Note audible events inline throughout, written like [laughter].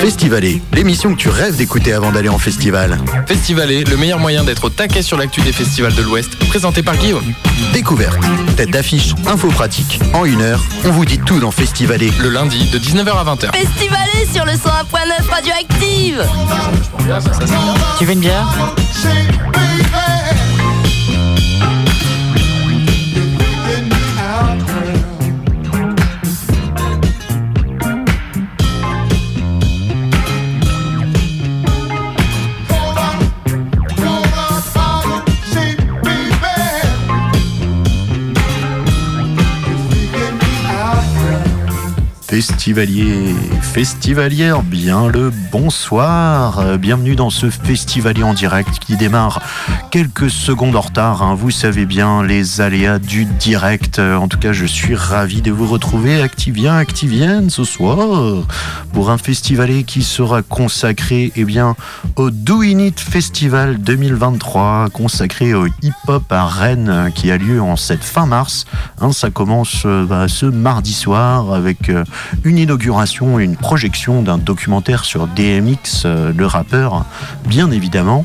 Festivalé, l'émission que tu rêves d'écouter avant d'aller en festival. Festivalé, le meilleur moyen d'être au taquet sur l'actu des festivals de l'Ouest, présenté par Guillaume. Découverte, tête d'affiche, info pratique. En une heure, on vous dit tout dans Festivalé. Le lundi de 19h à 20h. Festivalé sur le 101.9 Radioactive Tu veux une bière? Festivalier, festivalière, bien le bonsoir. Bienvenue dans ce festivalier en direct qui démarre quelques secondes en retard. Hein. Vous savez bien les aléas du direct. En tout cas, je suis ravi de vous retrouver, Activien, Activienne, ce soir pour un festivalier qui sera consacré eh bien, au Do It Festival 2023, consacré au hip-hop à Rennes qui a lieu en cette fin mars. Hein, ça commence euh, bah, ce mardi soir avec euh, une inauguration et une projection d'un documentaire sur DMX, euh, le rappeur, bien évidemment.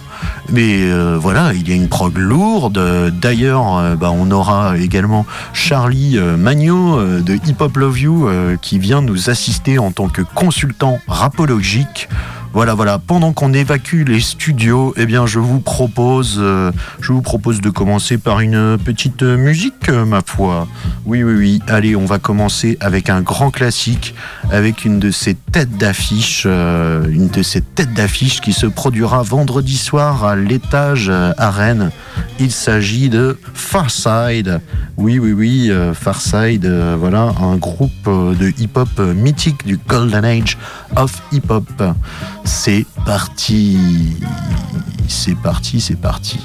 Mais euh, voilà, il y a une prog lourde. D'ailleurs, euh, bah, on aura également Charlie Magno de Hip Hop Love You qui vient nous assister en tant que consultant rapologique voilà, voilà. Pendant qu'on évacue les studios, eh bien, je vous propose, euh, je vous propose de commencer par une petite musique, ma foi. Oui, oui, oui. Allez, on va commencer avec un grand classique, avec une de ces têtes d'affiche, euh, une de ces têtes d'affiche qui se produira vendredi soir à l'étage euh, à Rennes. Il s'agit de Farside. Oui, oui, oui, Farside. voilà, un groupe de hip-hop mythique du Golden Age of Hip-Hop. C'est parti. C'est parti, c'est parti.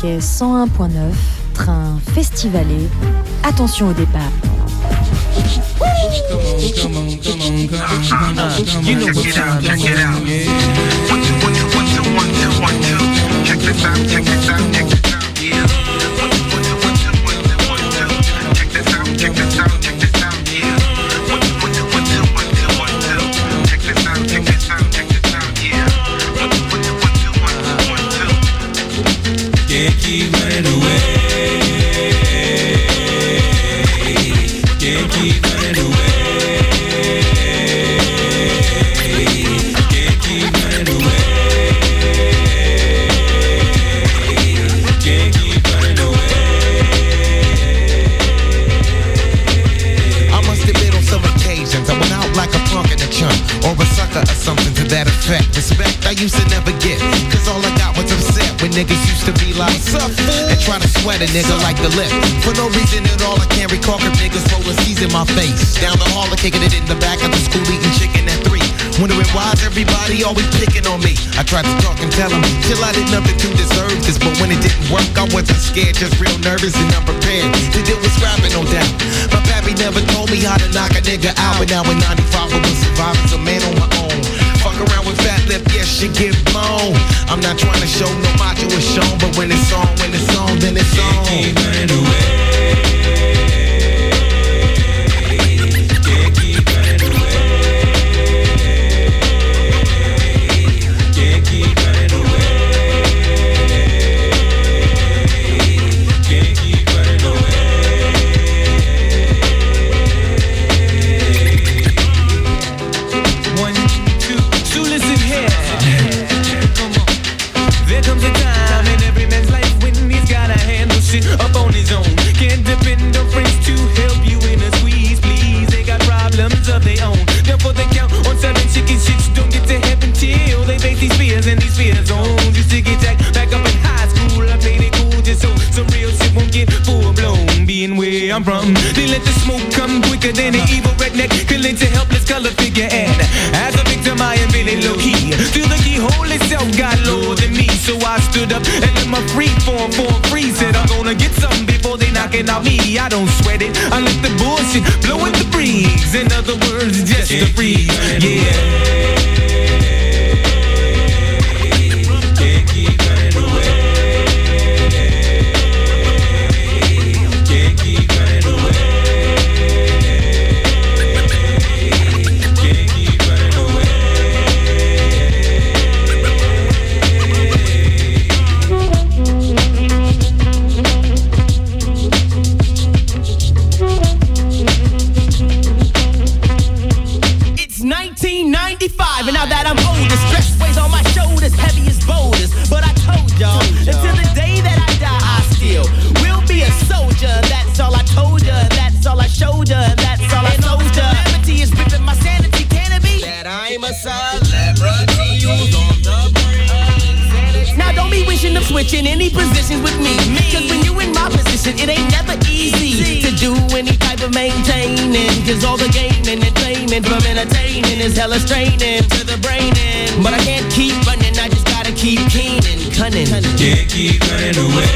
Quai 101.9, train festivalé. Attention au départ. Sweat a nigga like the lip. For no reason at all, I can't recall if niggas roll a C's in my face. Down the hall, i kicking it in the back of the school, eating chicken at three. Wondering why's everybody always picking on me. I tried to talk and tell them, chill, I did nothing to deserve this. But when it didn't work, I wasn't scared, just real nervous and unprepared. To deal with rapping, no doubt. My pappy never told me how to knock a nigga out. But now in 95, I was surviving, a man on my own. Fuck around with fat lip, yes, she get blown. I'm not trying to show no macho is shown, but when it's on, when it's on, then it's on. Running away. Claiming from entertaining is hella straining to the brain. But I can't keep running, I just gotta keep keen and cunning. Can't keep running away.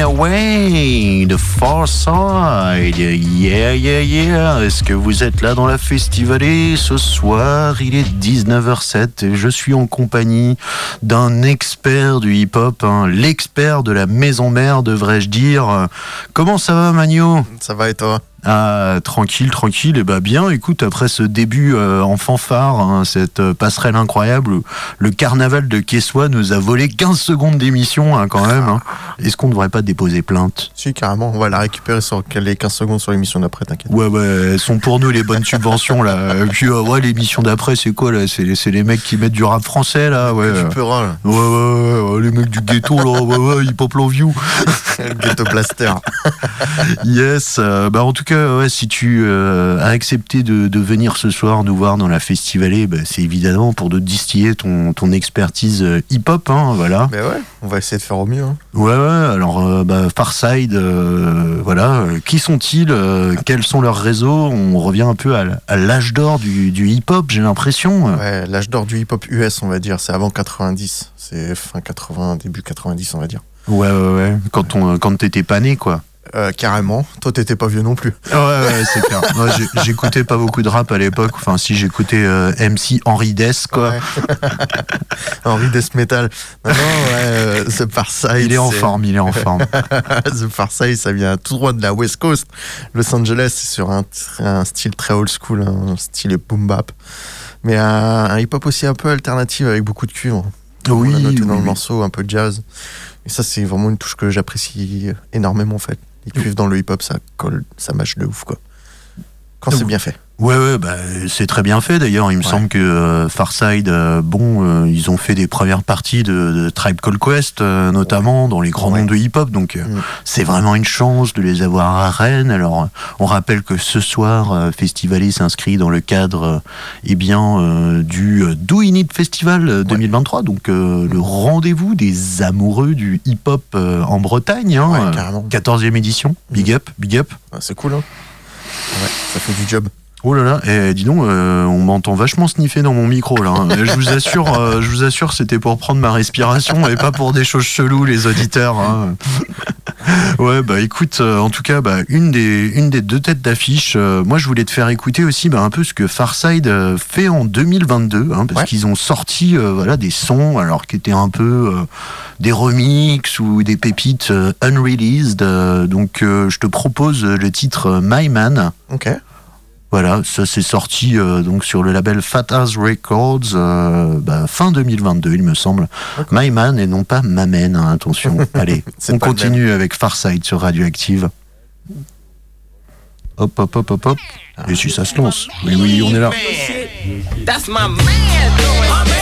Away, the far side. Yeah, yeah, yeah. Est-ce que vous êtes là dans la festivalée ce soir Il est 19h07 et je suis en compagnie d'un expert du hip-hop, hein, l'expert de la maison mère, devrais-je dire. Comment ça va, Magno? Ça va et toi? Ah, tranquille, tranquille. Et bah bien, écoute, après ce début euh, en fanfare, hein, cette euh, passerelle incroyable, le carnaval de Quessois nous a volé 15 secondes d'émission hein, quand même. hein. Est-ce qu'on ne devrait pas déposer plainte? Si, carrément, on va la récupérer sur les 15 secondes sur l'émission d'après, t'inquiète. Ouais, ouais, elles sont pour nous les bonnes subventions là. Et puis, euh, ouais, l'émission d'après, c'est quoi là? C'est c'est les mecs qui mettent du rap français là, ouais. Là. Ouais, ouais, ouais, ouais, les mecs du ghetto là, ouais, ouais, hip hop view. [laughs] Le ghetto plaster. [laughs] Yes, euh, bah en tout cas, ouais, si tu euh, as accepté de, de venir ce soir nous voir dans la festivalée, bah, c'est évidemment pour de distiller ton, ton expertise euh, hip-hop, hein, voilà. Mais ouais, on va essayer de faire au mieux. hein. Ouais, ouais, alors euh, bah, Farside, voilà, qui sont-ils Quels sont leurs réseaux? On revient un peu à l'âge d'or du, du hip-hop, j'ai l'impression. Ouais, l'âge d'or du hip-hop US, on va dire, c'est avant 90. C'est fin 80, début 90, on va dire. Ouais, ouais, ouais, quand, on, quand t'étais pas né, quoi. Euh, carrément. Toi, t'étais pas vieux non plus. Ouais, ouais, c'est clair. Moi, j'écoutais pas beaucoup de rap à l'époque. Enfin, si j'écoutais euh, MC Henri Dess, quoi. Ouais. [laughs] Henri Death Metal. Non, non, ouais, euh, The Far Side. Il est en forme, il est en forme. [laughs] The Far Side, ça vient tout droit de la West Coast. Los Angeles, c'est sur un, un style très old school, un style boom bap. Mais un, un hip-hop aussi un peu alternatif avec beaucoup de cuivre. Oui, On l'a noté oui, dans le oui. morceau, un peu de jazz. Et ça, c'est vraiment une touche que j'apprécie énormément en fait. Les cuivres dans le hip-hop, ça colle, ça match de ouf quoi. Quand c'est bien fait. Ouais, ouais, bah, c'est très bien fait d'ailleurs. Il me Ouais. semble que euh, Farside, euh, bon, euh, ils ont fait des premières parties de, de Tribe Called Quest, euh, notamment dans les grands Ouais. noms de hip-hop. Donc, Mm. c'est vraiment une chance de les avoir à Rennes. Alors, on rappelle que ce soir, euh, Festivali s'inscrit dans le cadre, eh bien, du Do It It Festival euh, 2023. Donc, le rendez-vous des amoureux du hip-hop en Bretagne. Hein, Ouais, euh, carrément. 14e édition. Big up, big up. Ah, c'est cool, hein Ouais, ça fait du job. Oh là là, eh, dis donc, euh, on m'entend vachement sniffer dans mon micro là. hein. Je vous assure, euh, je vous assure, c'était pour prendre ma respiration et pas pour des choses cheloues, les auditeurs. hein. [laughs] Ouais, bah écoute, euh, en tout cas, bah, une des une des deux têtes d'affiche. moi, je voulais te faire écouter aussi bah, un peu ce que Farside fait en 2022, hein, parce Ouais. qu'ils ont sorti voilà des sons, alors qui étaient un peu des remixes ou des pépites unreleased. donc, je te propose le titre My Man. Ok. Voilà, ça s'est sorti euh, donc sur le label Fat Records euh, bah, fin 2022, il me semble. My Man et non pas Mamen, hein, attention. [laughs] Allez, C'est on continue avec Farside sur Radioactive. Hop, hop, hop, hop, hop. Et si ça se lance. Oui, oui, on est là. That's my man,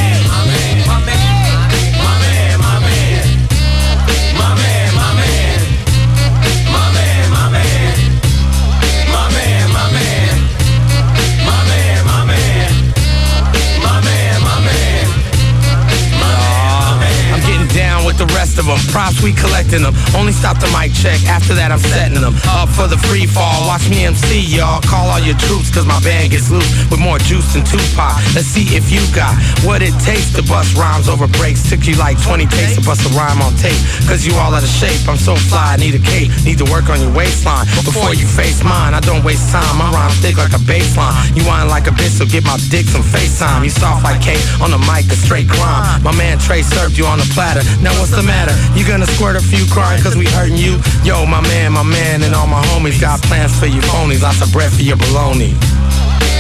the rest of them. props, we collecting them. Only stop the mic check, after that I'm setting them up for the free fall. Watch me MC, y'all. Call all your troops, cause my band gets loose with more juice than Tupac. Let's see if you got what it takes to bust rhymes over breaks. Took you like 20 takes to bust a rhyme on tape. Cause you all out of shape. I'm so fly, I need a cape. Need to work on your waistline. Before you face mine, I don't waste time. My rhyme thick like a baseline. You whine like a bitch, so get my dick some FaceTime. You soft like cake on the mic, a straight crime. My man Trey served you on a platter. Now what's the matter? You gonna squirt a few crying cause we hurting you? Yo, my man, my man, and all my homies got plans for you phonies. Lots of bread for your baloney.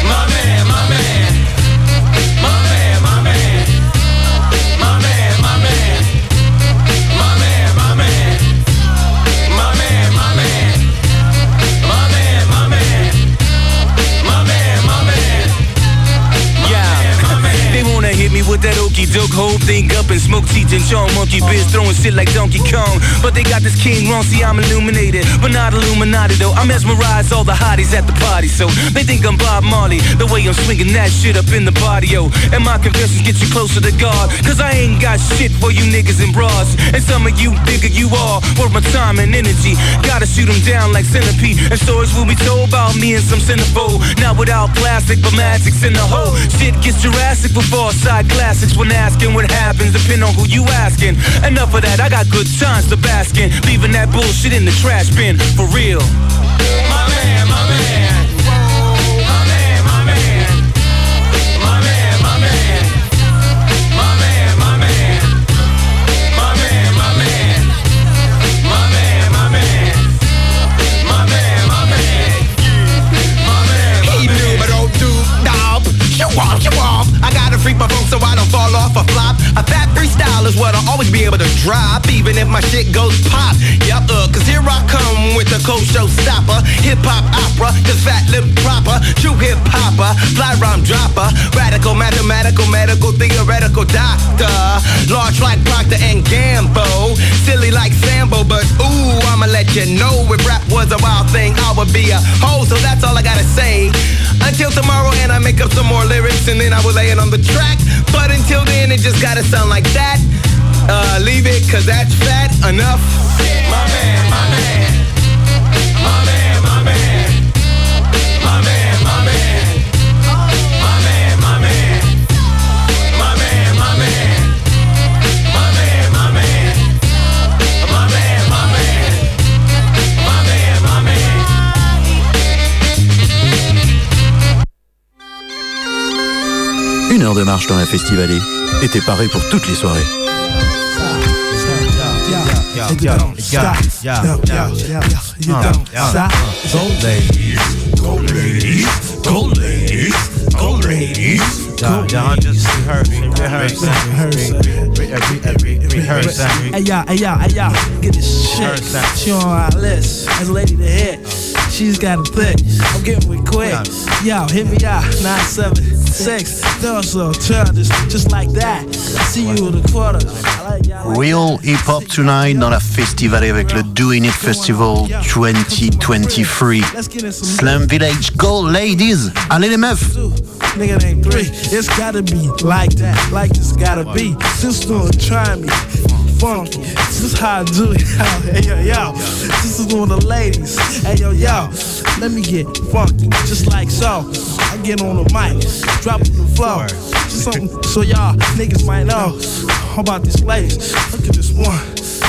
My man, my man. Hit me with that okey doke whole thing up and smoke teeth and jaw monkey bitch throwing shit like Donkey Kong. But they got this king wrong, see I'm illuminated, but not Illuminati though. I mesmerize all the hotties at the party, so they think I'm Bob Marley. The way I'm swinging that shit up in the yo. And my confessions get you closer to God, cause I ain't got shit for you niggas and bras. And some of you bigger you are, worth my time and energy. Gotta shoot 'em down like centipede. And stories will be told about me and some centerfold. Not without plastic, but magic's in the hole. Shit gets Jurassic before side classics when asking what happens, depend on who you asking. Enough of that, I got good times to bask in. Leaving that bullshit in the trash bin, for real. My freestyle is what I'll always be able to drop, even if my shit goes pop. Yup, uh, cause here I come with the cold showstopper. Hip hop opera, cause fat lip proper. True hip hopper, fly rhyme dropper. Radical, mathematical, medical, theoretical doctor. Large like Procter and Gamble. Silly like Sambo, but ooh, I'ma let you know if rap was a wild thing, I would be a hoe, so that's all I gotta say. Until tomorrow, and I make up some more lyrics, and then I will lay it on the track. But until then, it just gotta sound like that. Uh, leave it, cause that's fat enough. My Une heure de marche dans la Festivalée. Était parée pour toutes les soirées. She's got a thick. I'm getting with quick. Yo, hit me out. 976. No, so this just like that. See you in a quarter. I like y'all. Real Hip Hop Tonight dans la Festivalée avec le Doing It Festival 2023. Slam Village Go Ladies Allez les meufs Nigga ain't three. It's gotta be like that, like this gotta be. One try me. Funky. This is how I do it. [laughs] Hey yo yo. This is one of the ladies. Hey yo yo. Let me get funky, just like so. I get on the mic, drop it the floor. Just something so y'all niggas might know How about this lady. Look at this one.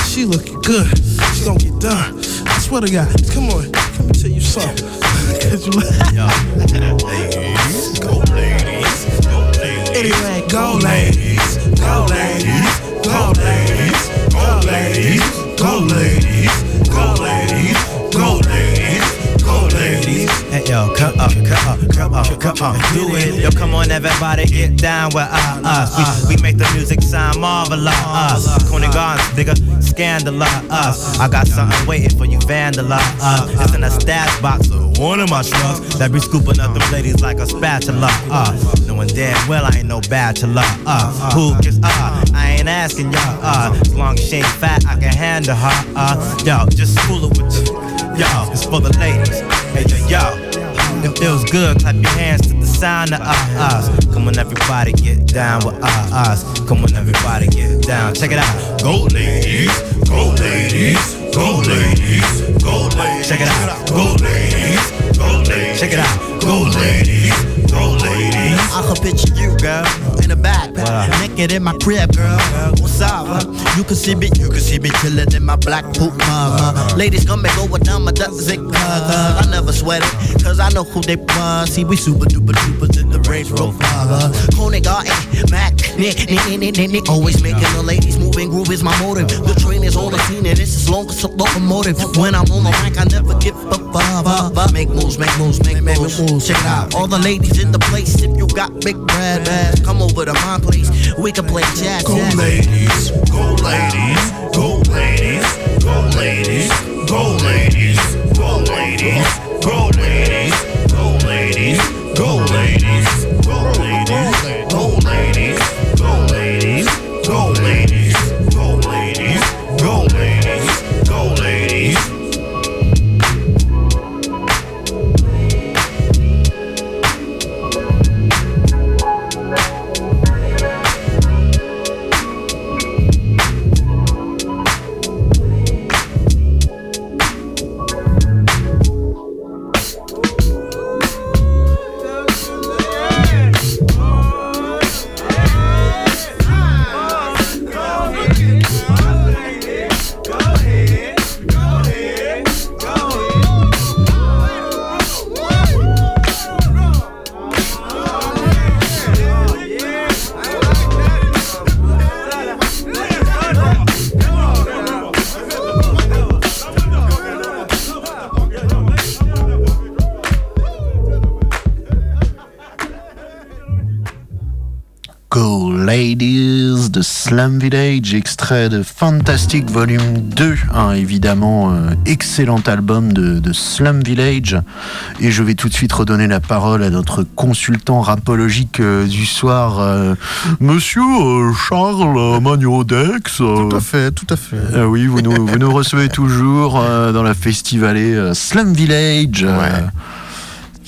She looking good. She gonna get done. I swear to God. Come on. Let me tell you something. [laughs] Cause you like ladies, go ladies, go ladies. Anyway, go ladies, go ladies, go ladies, go ladies, go ladies, go ladies, go ladies, go ladies. Hey yo, come up, come up, come up, come up, do it. Yo, come on, everybody, get down with us. We, we make the music sound marvelous. Coney Gardens, nigga, scandalous. I got something waiting for you, vandalize. It's in a stash box of one of my trucks that be scooping up them ladies like a spatula. Uh, knowing damn well I ain't no bachelor. Uh, who gets uh? I ain't asking y'all. Uh, as long as she ain't fat, I can handle her. Uh, yo, just cool it with you. Yo, it's for the ladies. Hey, yo. It feels good, clap your hands to the sound of uh, us. Come on, everybody, get down with uh, us. Come on, everybody, get down. Check it out. Go, ladies. go ladies, go ladies, go ladies. Check it out. Go ladies, go ladies. Check it out. Go ladies, go ladies. I could picture you, girl, in a backpack, naked in my crib, girl. What's up? Huh? You can see me, you can see me chillin' in my black poop mug. Huh? Ladies come and go with them, a dozen cuz I never sweat it, cause I know who they was. See, we super duper duper the Range Rover. Huh? Eh, Koenig, Mac, Nick, Nick, Nick, Nick, Nick. Always making the ladies move and groove is my motive. The train is on the scene and it's as long as a locomotive. When I'm on the mic, I never give up. Make moves, make moves, make, make moves. Check it out. All the ladies in the place, if you got big bread, man, come over to my place. We can play jazz. Go ladies, go ladies, go ladies, go ladies, go ladies, go ladies, go ladies, De Slam Village, extrait de Fantastic Volume 2, hein, évidemment, euh, excellent album de, de Slum Village. Et je vais tout de suite redonner la parole à notre consultant rapologique euh, du soir, euh, Monsieur Charles Magnodex. Tout à fait, tout à fait. Oui, vous nous, vous nous recevez toujours dans la festivalée Slum Village.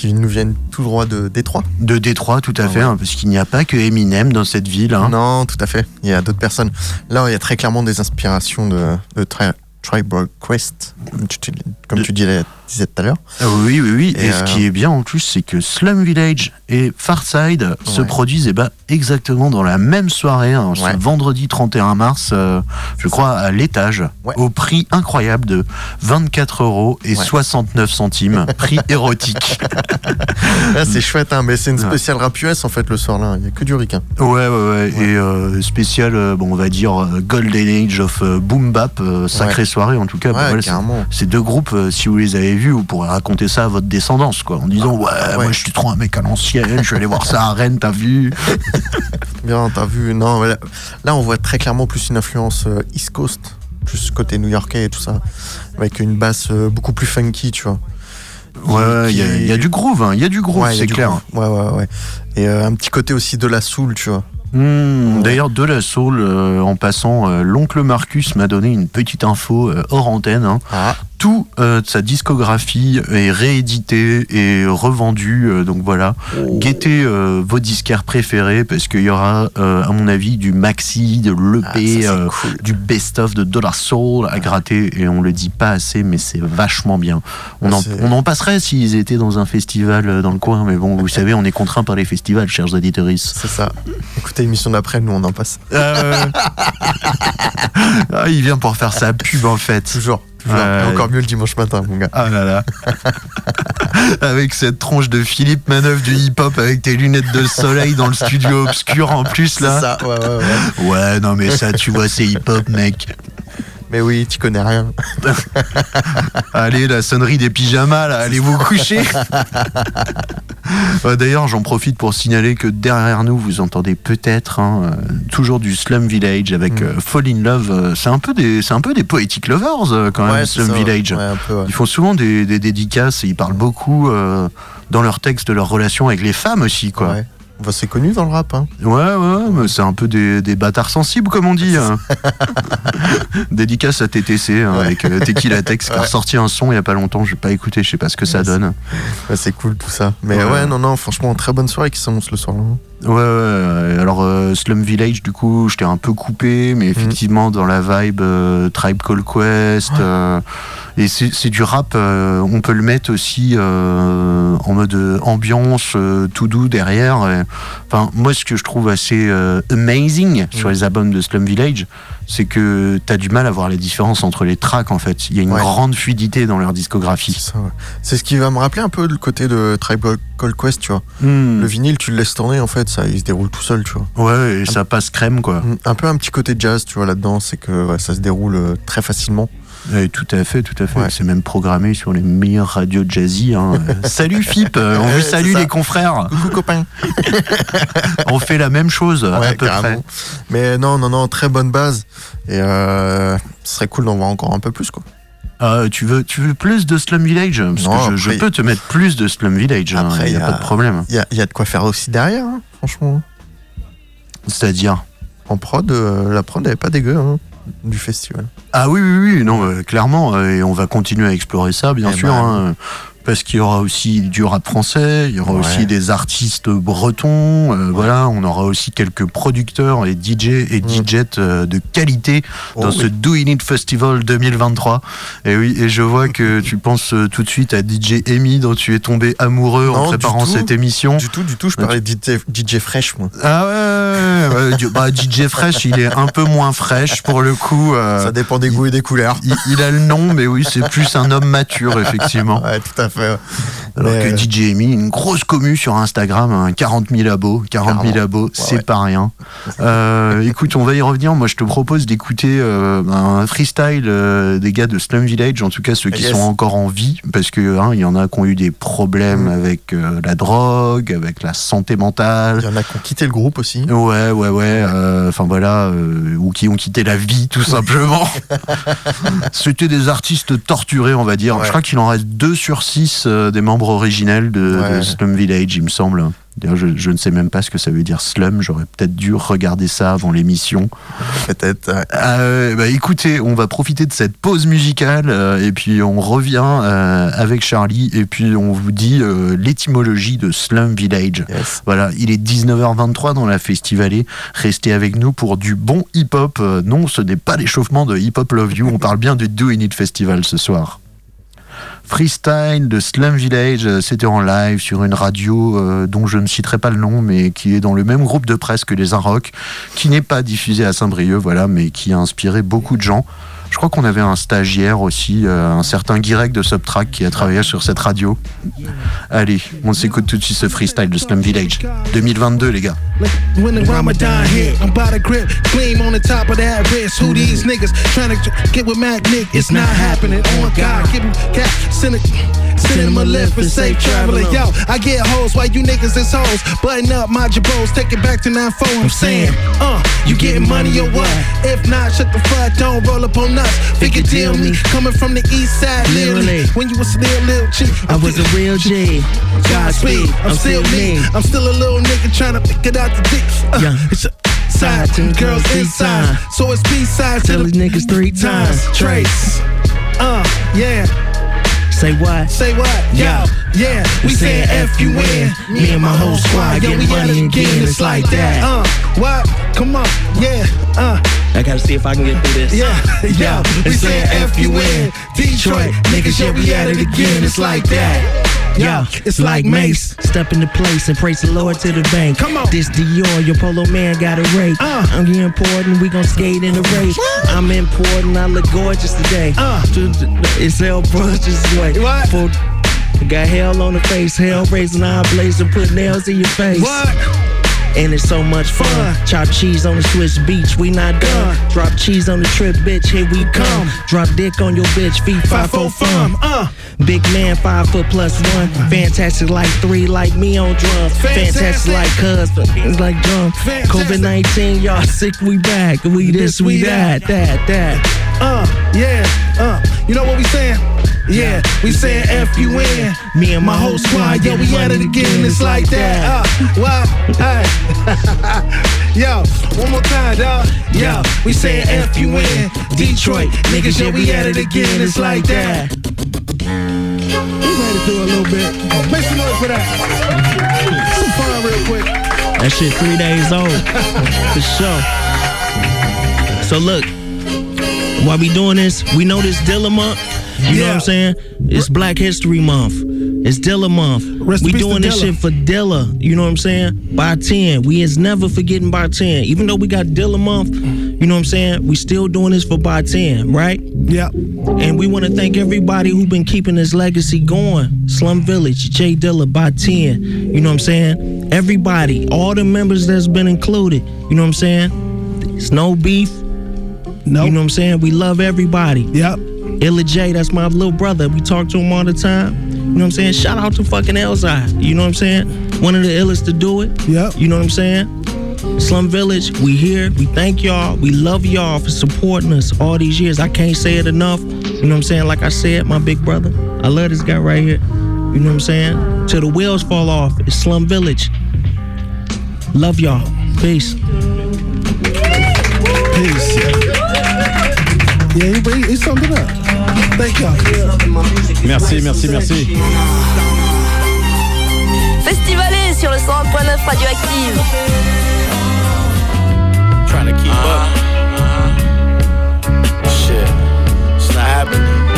Qui nous viennent tout droit de Détroit. de Détroit, tout à Ah fait, ouais. hein, parce qu'il n'y a pas que Eminem dans cette ville. hein. Non, tout à fait. Il y a d'autres personnes. Là, il y a très clairement des inspirations de, de Tri- Tribal Quest, comme tu, disais, disais tout à l'heure. Ah oui, oui, oui. Et, Et, ce euh, qui est bien en plus, c'est que Slum Village et Farside se produisent eh ben, exactement dans la même soirée, hein, ce vendredi 31 mars, euh, je crois, à l'étage, au prix incroyable de 24 euros et Ouais. 69 centimes, prix [laughs] érotique. Là, c'est chouette, hein, mais c'est une spéciale rap US en fait le soir là. Il y a que du ricain. Ouais, ouais, ouais. Et euh, spécial, euh, bon, on va dire euh, Golden Age of euh, Boom Bap, euh, sacrée Ouais. soirée en tout cas. Ouais, Bah, c'est- deux groupes, euh, si vous les avez vus, vous pourrez raconter ça à votre descendance, quoi, en disant ouais, ouais. moi je suis trop un mec à l'ancienne, je suis allé voir ça à Rennes, t'as vu [laughs] Bien, t'as vu Non, là, là, on voit très clairement plus une influence euh, East Coast, plus côté new-yorkais et tout ça, avec une basse euh, beaucoup plus funky, tu vois. Ouais, il y, a- qui- il y a du groove, hein, il y a du groove, Ouais, c'est clair. groove. Ouais, ouais, ouais. Et euh, un petit côté aussi de la soul, tu vois. Hmm, D'ailleurs, de la soul, euh, en passant, euh, l'oncle Marcus m'a donné une petite info euh, hors antenne. hein. Ah, Tout euh, de sa discographie est réédité et revendu. euh, donc voilà, Oh. guettez euh, vos disquaires préférés parce qu'il y aura, euh, à mon avis, du maxi, de Ah, l'EP, cool. du best-of de Dollar Soul à gratter. Et on le dit pas assez, mais c'est vachement bien. On, Ah, en, c'est- on en passerait s'ils étaient dans un festival dans le coin, mais bon, vous [laughs] savez, on est contraint par les festivals, chers auditeurs. c'est ça. Écoutez l'émission d'après, nous on en passe. [laughs] Ah, il vient pour faire sa pub en fait. Toujours. Toujours. Encore mieux le dimanche matin, mon gars. Ah là là. [laughs] avec cette tronche de Philippe Manœuvre du hip-hop avec tes lunettes de soleil dans le studio obscur en plus là. ça, ouais, ouais, ouais. Ouais, non mais ça, tu vois, c'est hip-hop, mec. Mais oui, tu connais rien. [laughs] Allez, la sonnerie des pyjamas, là, allez vous coucher. Ouais, [laughs] D'ailleurs, j'en profite pour signaler que derrière nous, vous entendez peut-être hein, euh, toujours du Slum Village avec Mm. euh, Fall in Love. euh, c'est un peu des, c'est un peu des poetic lovers euh, quand même, Ouais, Slum ça. Village. Ouais, un peu, ouais. Ils font souvent des, des dédicaces et ils parlent beaucoup euh, dans leurs textes de leur relation avec les femmes aussi, quoi. Bah, c'est connu dans le rap. Hein. Ouais, ouais, mais c'est un peu des, des bâtards sensibles, comme on dit. hein. [laughs] Dédicace à TTC, hein, Ouais. avec euh, Tequila [laughs] Tex, qui a ressorti un son il y a pas longtemps. J'ai pas écouté, je sais pas ce que ça Ouais, donne. Ouais, c'est cool tout ça. Mais Ouais. ouais. non, non, franchement, très bonne soirée qui s'annonce le soir. là. Ouais, ouais, alors euh, Slum Village, du coup, j'étais un peu coupé, mais effectivement, dans la vibe euh, Tribe Call Quest. euh, et c'est du rap, on peut le mettre aussi en mode ambiance, tout doux derrière. Enfin, moi, ce que je trouve assez amazing sur les albums de Slum Village, c'est que tu as du mal à voir la différence entre les tracks, en fait. Il y a une Ouais. grande fluidité dans leur discographie. Ça, ouais. C'est ce qui va me rappeler un peu le côté de Tribe Call Quest, tu vois. Hmm. Le vinyle, tu le laisses tourner, en fait, ça, il se déroule tout seul, tu vois. Ouais, et ça passe crème, quoi. Un peu un petit côté jazz, tu vois, là-dedans, c'est que ouais, ça se déroule euh, très facilement. Ouais, tout à fait, tout à fait. C'est même programmé sur les meilleures radios jazzy. hein. [laughs] Euh, Salut Fip, euh, on Ouais, vous salue les confrères. Coucou copain. on fait la même chose à peu carrément. Mais non, non, non, très bonne base. Et euh, ce serait cool d'en voir encore un peu plus, quoi. près. Ah, tu veux, tu veux plus de Slum Village? Parce Non, que je, peux te mettre plus de Slum Village. il Après, n'y a, pas de problème. Il y a, y a de quoi faire aussi derrière, hein, franchement. C'est-à-dire? En prod, euh, la prod, elle est pas dégueu hein, du festival. Ah oui, oui, oui, non, euh, clairement. euh, et on va continuer à explorer ça, bien Eh sûr. ben. hein, parce qu'il y aura aussi du rap français, il y aura Ouais. aussi des artistes bretons, euh, voilà, on aura aussi quelques producteurs et DJ et DJ euh, de qualité dans Oh ce oui. Doing It Festival 2023. Et oui, et je vois que tu penses euh, tout de suite à DJ Amy dont tu es tombé amoureux en Non, préparant cette émission. Du tout, du tout, je parlais de DJ, DJ Fresh, moi. Ah ouais, ouais, ouais, du- bah, DJ Fresh, il est un peu moins fraîche pour le coup. euh, Ça dépend des goûts et des couleurs. il, il a le nom, mais oui, c'est plus un homme mature, effectivement. Ouais, tout à fait. Alors Mais, que euh, DJ Amy, une grosse commu sur Instagram, hein, 40 000 abos. 40 000 Clairement. abos, Ouais, c'est ouais. pas rien. Euh, écoute, on va y revenir. Moi, je te propose d'écouter euh, un freestyle des gars de Slum Village, en tout cas ceux qui Yes. sont encore en vie, parce que hein, il y en a qui ont eu des problèmes avec euh, la drogue, avec la santé mentale. Il y en a qui ont quitté le groupe aussi. Ouais, ouais, ouais. Enfin voilà, ou qui ont quitté la vie, tout simplement. [laughs] C'était des artistes torturés, on va dire. Ouais. Je crois qu'il en reste deux sur six euh, des membres originels de, Ouais. de Slum Village, il me semble. D'ailleurs, je, je ne sais même pas ce que ça veut dire slum. J'aurais peut-être dû regarder ça avant l'émission. Peut-être. ouais. Euh, bah, écoutez, on va profiter de cette pause musicale euh, et puis on revient euh, avec Charlie et puis on vous dit l'étymologie de Slum Village. Yes. Voilà, il est 19h23 dans la Festivalée. Restez avec nous pour du bon hip-hop. Non, ce n'est pas l'échauffement de Hip Hop Love You. On parle bien du Do It It Festival ce soir. Freestyle de Slum Village, euh, c'était en live sur une radio euh, dont je ne citerai pas le nom, mais qui est dans le même groupe de presse que les Inrock, qui n'est pas diffusé à Saint-Brieuc, voilà, mais qui a inspiré beaucoup de gens. Je crois qu'on avait un stagiaire aussi, euh, un certain Guirec de Subtrack qui a travaillé sur cette radio. Allez, on s'écoute tout de suite ce freestyle de Slum Village. 2022 les gars. When the Ramadan hit, I'm by the grip, gleam on the top of that wrist. Who these niggas trying to get with Mac Nick? It's not happening. On God, give him cat, send it. Send him a lift for safe traveling. Yo, I get hoes while you niggas is hoes. Button up my jabos, take it back to 9-4. I'm saying, uh, you getting money or what? If not, shut the fuck, don't roll up on us. Figure deal me, coming from the east side, literally. When you was still little chick, I was a real G. Godspeed, I'm still me. I'm still a little nigga trying to get out the dick. Uh, Yeah. It's a side to the girls inside. So it's B side Tell these niggas three times. Trace. Uh, yeah. Say what? Say what? Yo, yeah. We saying F you in. Me and my whole squad getting money it again. It's like that. Uh, what? Come on. Yeah. Uh, I gotta see if I can get through this. yeah. [laughs] Yo, we saying F you in. Detroit. Niggas, yeah, we at it again. It's like that. Yo, it's like Mace. Step into place and praise the Lord to the bank. Come on. This Dior, your polo man got a rate. Uh. I'm important, we gon' skate in the race. I'm important, I look gorgeous today. Uh. It's L Brushes way. What? For, got hell on the face, hell raising eye blazing, put nails in your face. What? And it's so much fun. Chop cheese on the Swiss beach, we not done. Drop cheese on the trip, bitch, here we come. Drop dick on your bitch, feet five Five four four fum. fum. Uh. Big man, five foot plus one. Fantastic like three, like me on drums. Fantastic, Fantastic. like cuz, it's like drum. COVID 19, y'all sick, we back. We this, we that, that, that. Uh, yeah, uh, you know what we saying? Yeah, we saying F you in. Me and my whole squad, Yo, we at it again, it's like that. Uh, what? Hey. [laughs] Yo, one more time, dog. Yo, we saying F you in. Detroit, niggas, yeah, we at it again, it's like that. We ready to do a little bit. Make some noise for that. Some fun real quick. That shit three days old. [laughs] For sure. So look, while we doing this, we know this Dilla month. You know what I'm saying? It's Black History Month. It's Dilla month. Rest we doing this Dilla. shit for Dilla. You know what I'm saying? By 10. We is never forgetting by 10. Even though we got Dilla month, you know what I'm saying? We still doing this for by 10, right? Yeah. And we want to thank everybody who been keeping this legacy going. Slum Village, Jay Dilla by 10. You know what I'm saying? Everybody, all the members that's been included. You know what I'm saying? It's no beef. No. You know what I'm saying? We love everybody. Yep. Illa J, that's my little brother. We talk to him all the time. You know what I'm saying? Shout out to fucking Elzai. You know what I'm saying? One of the illest to do it. Yep. You know what I'm saying? Slum Village, we here. We thank y'all. We love y'all for supporting us all these years. I can't say it enough. You know what I'm saying? Like I said, my big brother, I love this guy right here. You know what I'm saying? Till the wheels fall off. It's Slum Village. Love y'all. Peace. Merci, merci, merci. Festivalé sur le 101.9 Radioactive. Trying to keep up. Shit, it's not happening.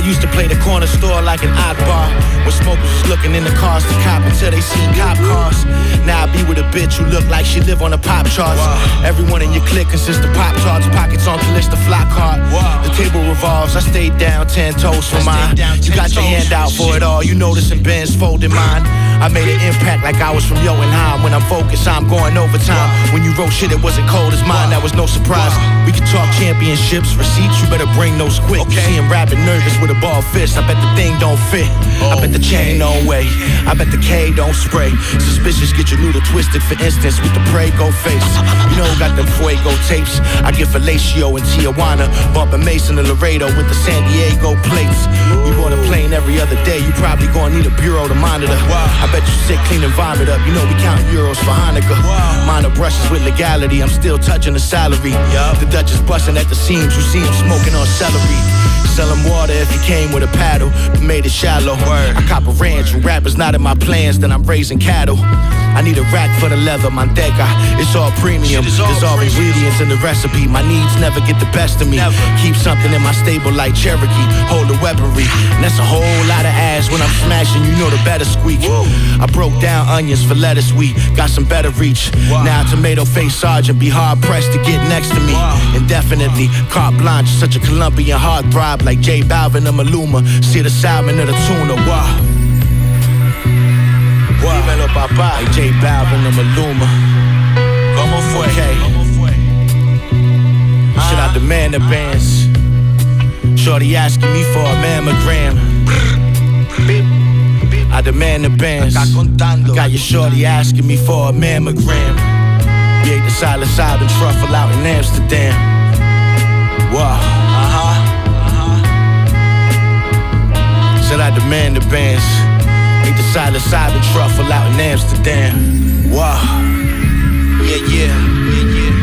Wow. I used to play the corner store like an odd bar. When smokers was looking in the cars to cop until they seen cop cars. Now I be with a bitch who look like she live on the pop charts. Everyone in your clique consists of pop charts, pockets on the list of fly card. The table revolves, I stayed down ten toes for mine. You got your hand out for it all, you noticing Ben's folding mine. I made an impact like I was from Jotunheim. When I'm focused, I'm going overtime. When you wrote shit, it wasn't cold as mine, that was no surprise. We could talk championships, receipts, you better bring those quick. You see him rapping nervous with a ball fist, I bet the thing don't fit. I bet the chain don't weigh, I bet the K don't spray. Suspicious, get your noodle twisted, for instance, with the Prego face. You know, got them Fuego tapes. I get Fellatio in Tijuana, bumping Mason and Laredo with the San Diego plates. We board a plane every other day, you probably gonna need a bureau to monitor. I bet you sit clean and vomit up. You know we count euros for Hanukkah. Minor brushes with legality, I'm still touching the salary. The Dutch is busting at the seams, you see him smoking on celery. Sell him water if he came with a paddle, but made it shallow. I cop a ranch, and rappers not in my plans, then I'm raising cattle. I need a rack for the leather, manteca. It's all premium. There's all ingredients in the recipe. My needs never get the best of me. Keep something in my stable like Cherokee. Hold the weaponry. And that's a whole lot of ass when I'm smashing. You know the better squeak. I broke down onions for lettuce wheat. Got some better reach. Now tomato face sergeant be hard pressed to get next to me. Indefinitely. Carte blanche. Such a Colombian heartthrob like J Balvin or Maluma. See the salmon or the tuna. Wow. Dímelo, papá. Like J Balvin or Maluma. ¿Cómo fue? Okay. Should I demand the bands? Shorty asking me for a mammogram. I demand the bands. Got your shorty asking me for a mammogram. We ate the psilocybin truffle out in Amsterdam. Wow. Said I demand the bands. The psilocybin truffle out in Amsterdam. Wow. Yeah, yeah. Yeah, yeah.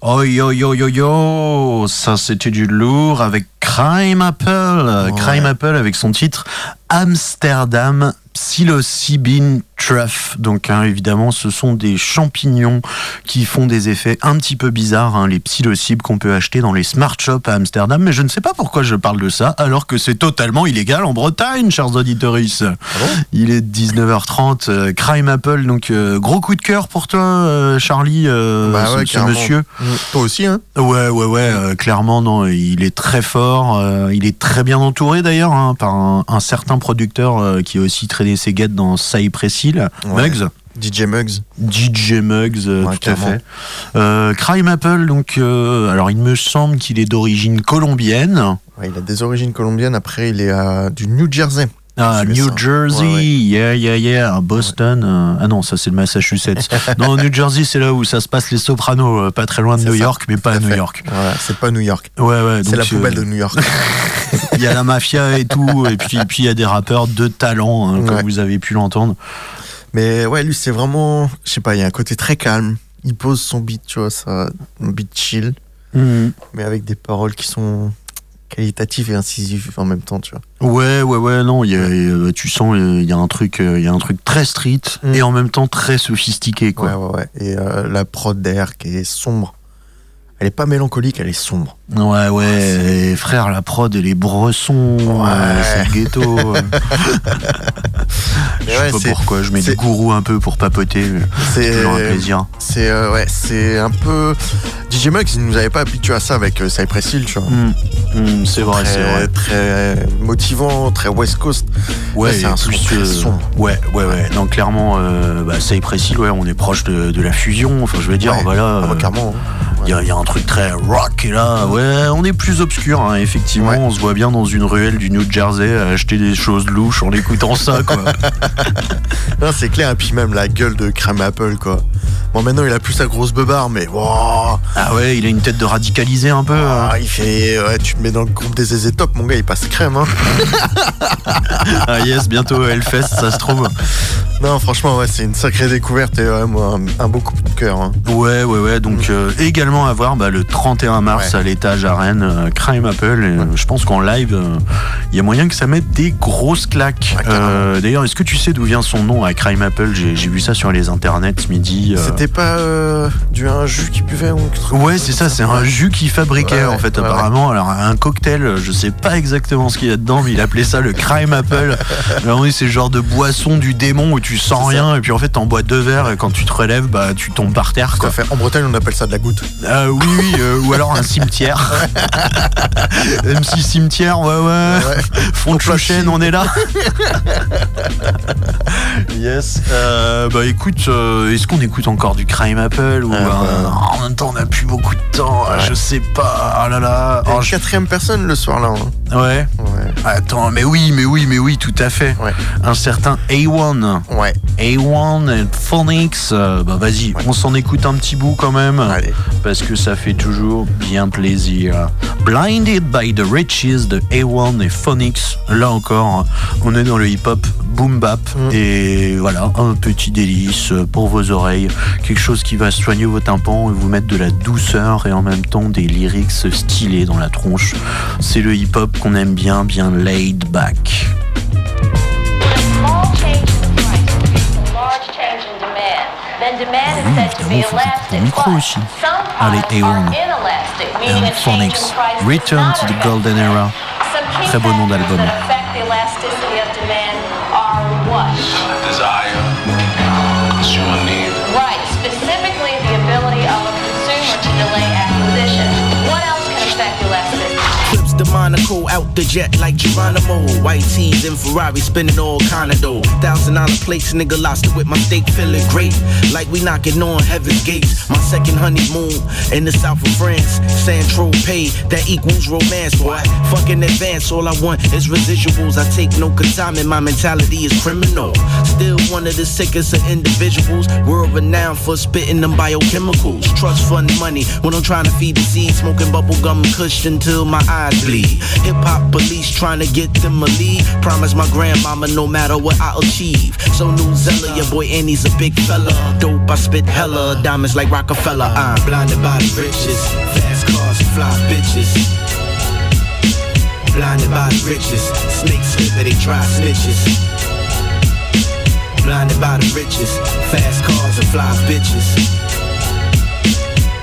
Oh yo yo yo yo, ça c'était du lourd avec Crime Apple, Crime Apple avec son titre Amsterdam psilocybin truff. Donc hein, évidemment, ce sont des champignons qui font des effets un petit peu bizarres, hein, les psilocybes qu'on peut acheter dans les smart shops à Amsterdam. Mais je ne sais pas pourquoi je parle de ça, alors que c'est totalement illégal en Bretagne, chers auditeurs. Il est 19h30. euh, Crime Apple, donc euh, gros coup de cœur pour toi, euh, Charlie, Bah ce- ouais, ce, carrément. monsieur. Mm. Toi aussi, hein? Ouais, ouais, ouais, clairement, non, il est très fort, il est très bien entouré d'ailleurs hein, par un, un certain producteur qui a aussi traîné ses guettes dans Cypress Ouais. Muggs. DJ Muggs. DJ Muggs, euh, Ouais, tout à fait. Euh, Crime Apple, donc, euh, alors il me semble qu'il est d'origine colombienne. Ouais, il a des origines colombiennes. Après, il est du New Jersey. Ah, New. Jersey, Ouais, ouais. yeah, yeah, yeah, Boston. euh, ah non, ça c'est le Massachusetts. [laughs] non, New Jersey, c'est là où ça se passe les Sopranos, pas très loin de New ça, York, mais pas à New fait. York. Voilà, c'est pas New York. Ouais, ouais. C'est la poubelle euh, de New York. [laughs] Il y a la mafia et tout, et puis puis il y a des rappeurs de talent, hein, comme vous avez pu l'entendre. Mais ouais, lui, c'est vraiment. Je sais pas, il y a un côté très calme. Il pose son beat, tu vois, ça, un beat chill, Mhm. mais avec des paroles qui sont qualitatif et incisif en même temps, tu vois. Ouais, ouais, ouais, non, il y a, euh, tu sens, euh, il y a un truc, euh, il y a un truc très street et en même temps très sophistiqué, quoi. Ouais, ouais, ouais. Et euh, la prod derrière qui est sombre. Elle est pas mélancolique, elle est sombre. Ouais, ouais, frère, la prod et les bressons, euh, c'est le ghetto. euh. [laughs] Je sais ouais, pas pourquoi, je mets du gourou un peu pour papoter. mais C'est toujours un plaisir. C'est euh, ouais, c'est un peu. DJ Muggs, il nous avait pas habitué à ça avec euh, Cypress Hill, tu vois. Mm, c'est vrai, c'est vrai. Très motivant, très West Coast. Ouais, c'est un son plus, très euh, sombre. Ouais, ouais, ouais. Donc clairement, euh, bah, Cypress Hill, ouais, on est proche de, de la fusion. Enfin, je veux dire, Ouais. voilà. Ah bah, euh, clairement. Il y, a- il y a un truc très rock et là, ouais, on est plus obscur, hein, effectivement. On se voit bien dans une ruelle du New Jersey à acheter des choses louches en écoutant ça, quoi. [laughs] C'est clair, et puis même la gueule de Crème Apple, quoi. Bon, maintenant, il a plus sa grosse beubare, mais wow, Ah ouais, il a une tête de radicalisé un peu. hein. ah, il fait. Ouais, tu te mets dans le groupe des ZZ Top, mon gars, il passe crème, hein. [laughs] Ah yes, bientôt Hellfest, ça se trouve. Non, franchement, ouais, c'est une sacrée découverte et ouais, moi, un, un beau coup de cœur. hein. Ouais, ouais, ouais. Donc euh, également à voir bah, le 31 mars à l'étage à Rennes, euh, Crime Apple. Et, euh, Je pense qu'en live, euh, il y a moyen que ça mette des grosses claques. Euh, D'ailleurs, est-ce que tu sais d'où vient son nom à Crime Apple? J'ai vu ça sur les internets ce midi. euh. C'était pas euh, du un jus qui buvait ou Ouais, c'est ça, c'est un jus qu'il fabriquait en fait, apparemment. Alors, un cocktail, je sais pas exactement ce qu'il y a dedans, mais il appelait ça le Crime Apple. [laughs] C'est le genre de boisson du démon où tu sens rien, et puis en fait, t'en bois deux verres, et quand tu te relèves, bah, tu tombes par terre. Quoi. Fait. En Bretagne, on appelle ça de la goutte. Euh, oui, oui, euh, ou alors un cimetière. [laughs] M6 cimetière, ouais, ouais. Fond de Chouchen, on est là. yes. Euh, bah écoute, euh, est-ce qu'on écoute encore du Crime Apple ou Ah, euh, bah. en même temps on n'a plus beaucoup de temps. Je sais pas. Ah là là. Et Oh, une je- quatrième personne le soir là. hein. Ouais. Attends, mais oui, mais oui, mais oui, tout à fait. Un certain A1. Ouais. A1 et Phonics. euh, bah vas-y, on s'en écoute un petit bout quand même. Parce que ça fait toujours bien plaisir. Blinded by the Riches de A1 et Phonics. Là encore, on est dans le hip-hop boom bap. Et voilà, un petit délice pour vos oreilles. Quelque chose qui va soigner vos tympans et vous mettre de la douceur et en même temps des lyrics stylés dans la tronche. C'est le hip-hop qu'on aime bien, bien laid back. To be elastic. micro aussi. Allez, A1. And Phonics. Return to the Golden Era. Très beau nom d'album. Monaco, out the jet like Geronimo. White tees and Ferrari spinning all kind of dough. Thousand dollar plates, nigga lost it with my steak, feeling great. Like we knocking on heaven's gates. My second honeymoon in the south of France. San Tropez, that equals romance, boy. Fucking advance, all I want is residuals. I take no consignment, my mentality is criminal. Still one of the sickest of individuals. World renowned for spitting them biochemicals. Trust fund money when I'm trying to feed the seed. Smoking bubble gum kush until my eyes bleed. Hip hop police trying to get them a lead. Promise my grandmama no matter what I achieve. So New Zealand, your boy Annie's a big fella. Dope, I spit hella. Diamonds like Rockefeller. I'm blinded by the riches. Fast cars, and fly bitches. Blinded by the riches. Snakes slip, they try snitches. Blinded by the riches. Fast cars and fly bitches.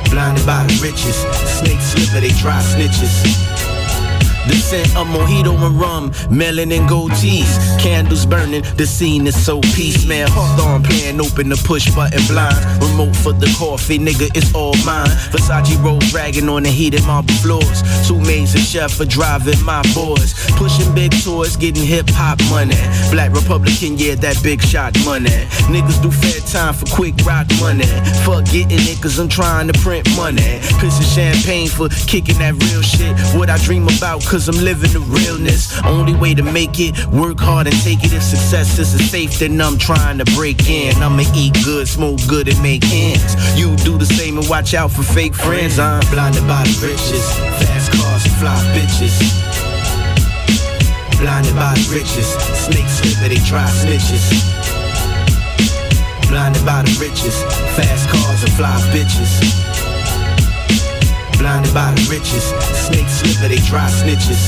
Blinded by the riches. Snakes slip, they try snitches. The scent of mojito and rum, melon and gold teas. Candles burning, the scene is so peace, man. Hawthorne playing open the push button blind. Remote for the coffee, nigga, it's all mine. Versace roll dragging on the heated marble floors. Two maids and chef for driving my boys. Pushing big toys, getting hip hop money. Black Republican, yeah, that big shot money. Niggas do fair time for quick rock money. Fuck getting it, cause I'm trying to print money. Pissing champagne for kicking that real shit. What I dream about, cause I'm living the realness. Only way to make it, work hard and take it. If success isn't safe, then I'm trying to break in. I'ma eat good, smoke good, and make ends. You do the same and watch out for fake friends. I'm blinded by the riches, fast cars, and fly bitches. Blinded by the riches, snakes slip, they try snitches. Blinded by the riches, fast cars and fly bitches. Blinded by the riches, Snakes slipper, they dry snitches.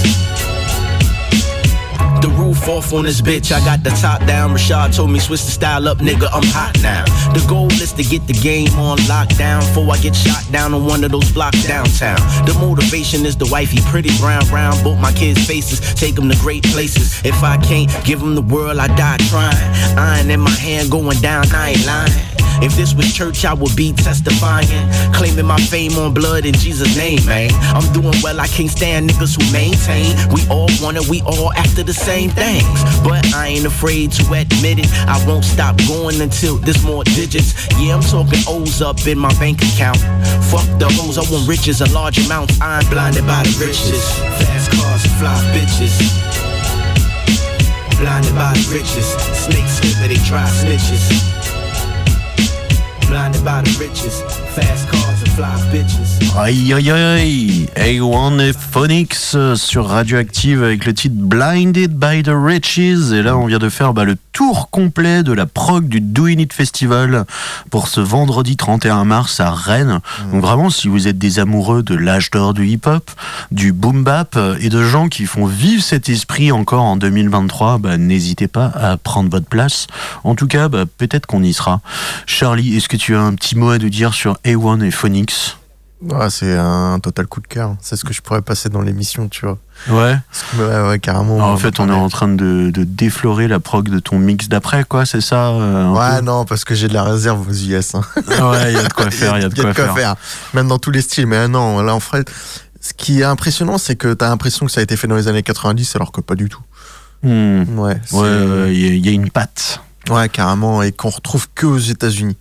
The roof off on this bitch, I got the top down. Rashad told me switch the style up, nigga, I'm hot now. The goal is to get the game on lockdown before I get shot down on one of those blocks downtown. The motivation is the wifey, pretty brown round. Both my kids' faces, take them to great places. If I can't give them the world, I die trying. Iron in my hand going down, I ain't lying. If this was church, I would be testifying, claiming my fame on blood in Jesus' name, man. I'm doing well, I can't stand niggas who maintain. We all want it, we all after the same things. But I ain't afraid to admit it. I won't stop going until there's more digits. Yeah, I'm talking O's up in my bank account. Fuck the hoes, I want riches in large amounts. I'm blinded by the riches. Fast cars, fly bitches. Blinded by the riches. Snakes slipper, they try snitches. Blinded by the riches, fast cars. Aïe aïe aïe A1 et Phonics sur Radioactive avec le titre Blinded by the Riches et là on vient de faire bah, le tour complet de la prog du Doing It Festival pour ce vendredi 31 mars à Rennes. Donc vraiment si vous êtes des amoureux de l'âge d'or du hip-hop, du boom bap euh, et de gens qui font vivre cet esprit encore en 2023, bah, n'hésitez pas à prendre votre place. En tout cas, bah, peut-être qu'on y sera. Charlie, est-ce que tu as un petit mot à nous dire sur A1 et Phonics Ouais, c'est un total coup de cœur. C'est ce que je pourrais passer dans l'émission, tu vois. Ouais. Ouais, ouais, carrément. Alors, en fait, on est en train de, de déflorer la prog de ton mix d'après, quoi, c'est ça euh, Ouais, non, parce que j'ai de la réserve aux US. hein. Ouais, il y a de quoi [laughs] faire, il y a de quoi faire. Même dans tous les styles. Mais non, là, en fait, ce qui est impressionnant, c'est que t'as l'impression que ça a été fait dans les années 90, alors que pas du tout. Hmm. Ouais, c'est- Ouais, il y, a- il y a une patte. Ouais, carrément, et qu'on retrouve que aux États-Unis.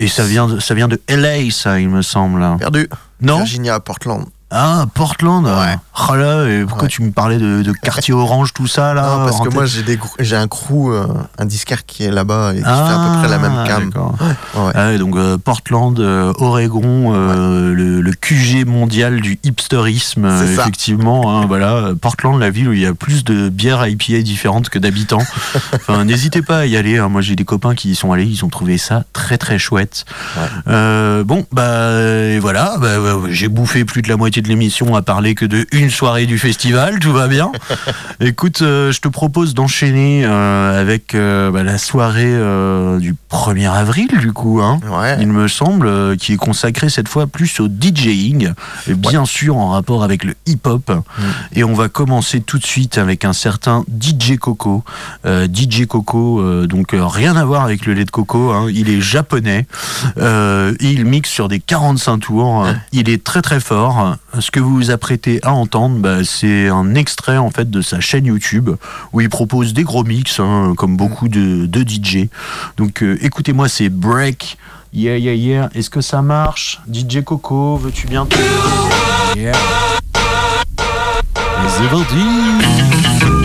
Et ça vient, de, ça vient de LA, ça, il me semble. Perdu. Non Virginia, Portland. Ah, Portland Ouais. Oh là, et pourquoi tu me parlais de, de quartier orange, tout ça, là Non, parce que moi, j'ai des grou- j'ai un crew, euh, un disquaire qui est là-bas et qui fait à peu près la même cam. d'accord. Ouais, ouais. Ah ouais, donc euh, Portland, euh, Oregon, euh, le, le QG mondial du hipsterisme, euh, C'est ça. effectivement. hein, voilà, Euh, Portland, la ville où il y a plus de bières IPA différentes que d'habitants. [laughs] enfin, n'hésitez pas à y aller. hein. Moi, j'ai des copains qui y sont allés, ils ont trouvé ça très très chouette. Euh, bon, bah et voilà, bah, bah, j'ai bouffé plus de la moitié de l'émission à parler que de une soirée du festival, tout va bien. [laughs] Écoute, euh, je te propose d'enchaîner euh, avec euh, bah, la soirée du 1er avril, du coup, hein, il me semble, qui est consacrée cette fois plus au DJing, et bien sûr en rapport avec le hip-hop. Et on va commencer tout de suite avec un certain DJ Coco. DJ Coco, donc rien à voir avec le lait de coco, hein, il est japonais, il mixe sur des 45 tours, il est très très fort. Ce que vous vous apprêtez à entendre, bah, c'est un extrait en fait de sa chaîne YouTube où il propose des gros mix, hein, comme beaucoup de, de DJ. Donc euh, écoutez-moi, c'est Break. Yeah, yeah, yeah. Est-ce que ça marche? DJ Coco, veux-tu bien te... Yeah. Et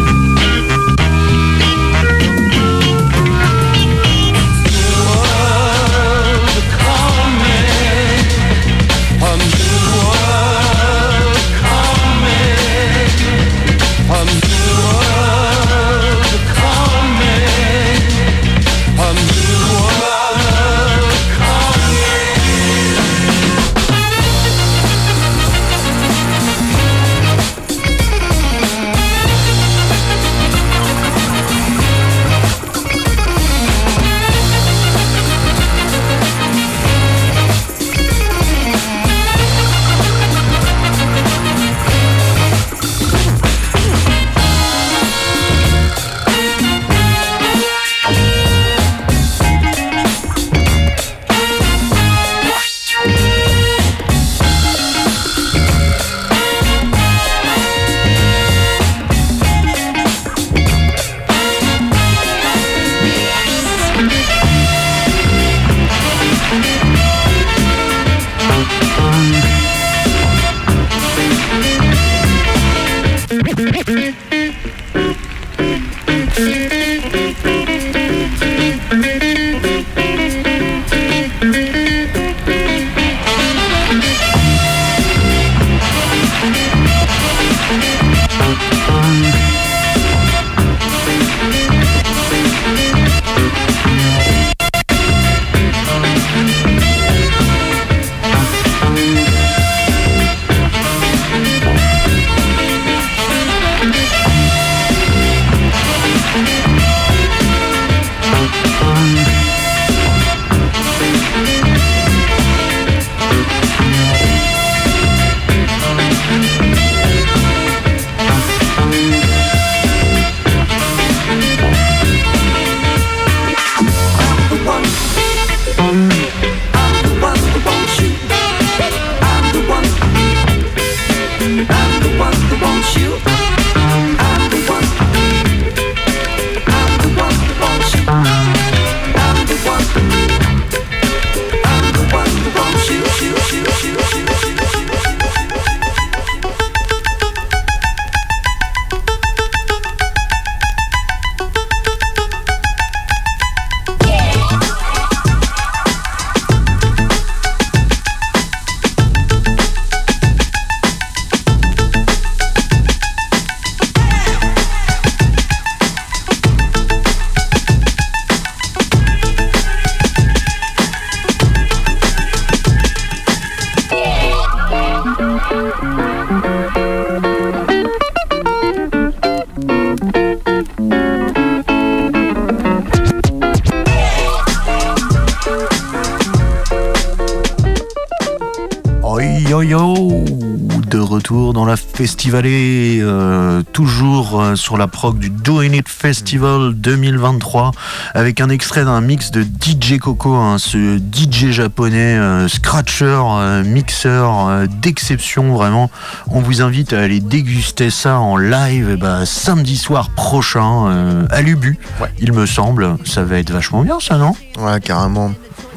Festivalée, euh, toujours euh, sur la prog du Doing It Festival 2023, avec un extrait d'un mix de DJ Coco, hein, ce DJ japonais, euh, scratcher, euh, mixeur d'exception vraiment. On vous invite à aller déguster ça en live ben, samedi soir prochain à l'Ubu, il me semble. Ça va être vachement bien ça, non? Ouais, carrément.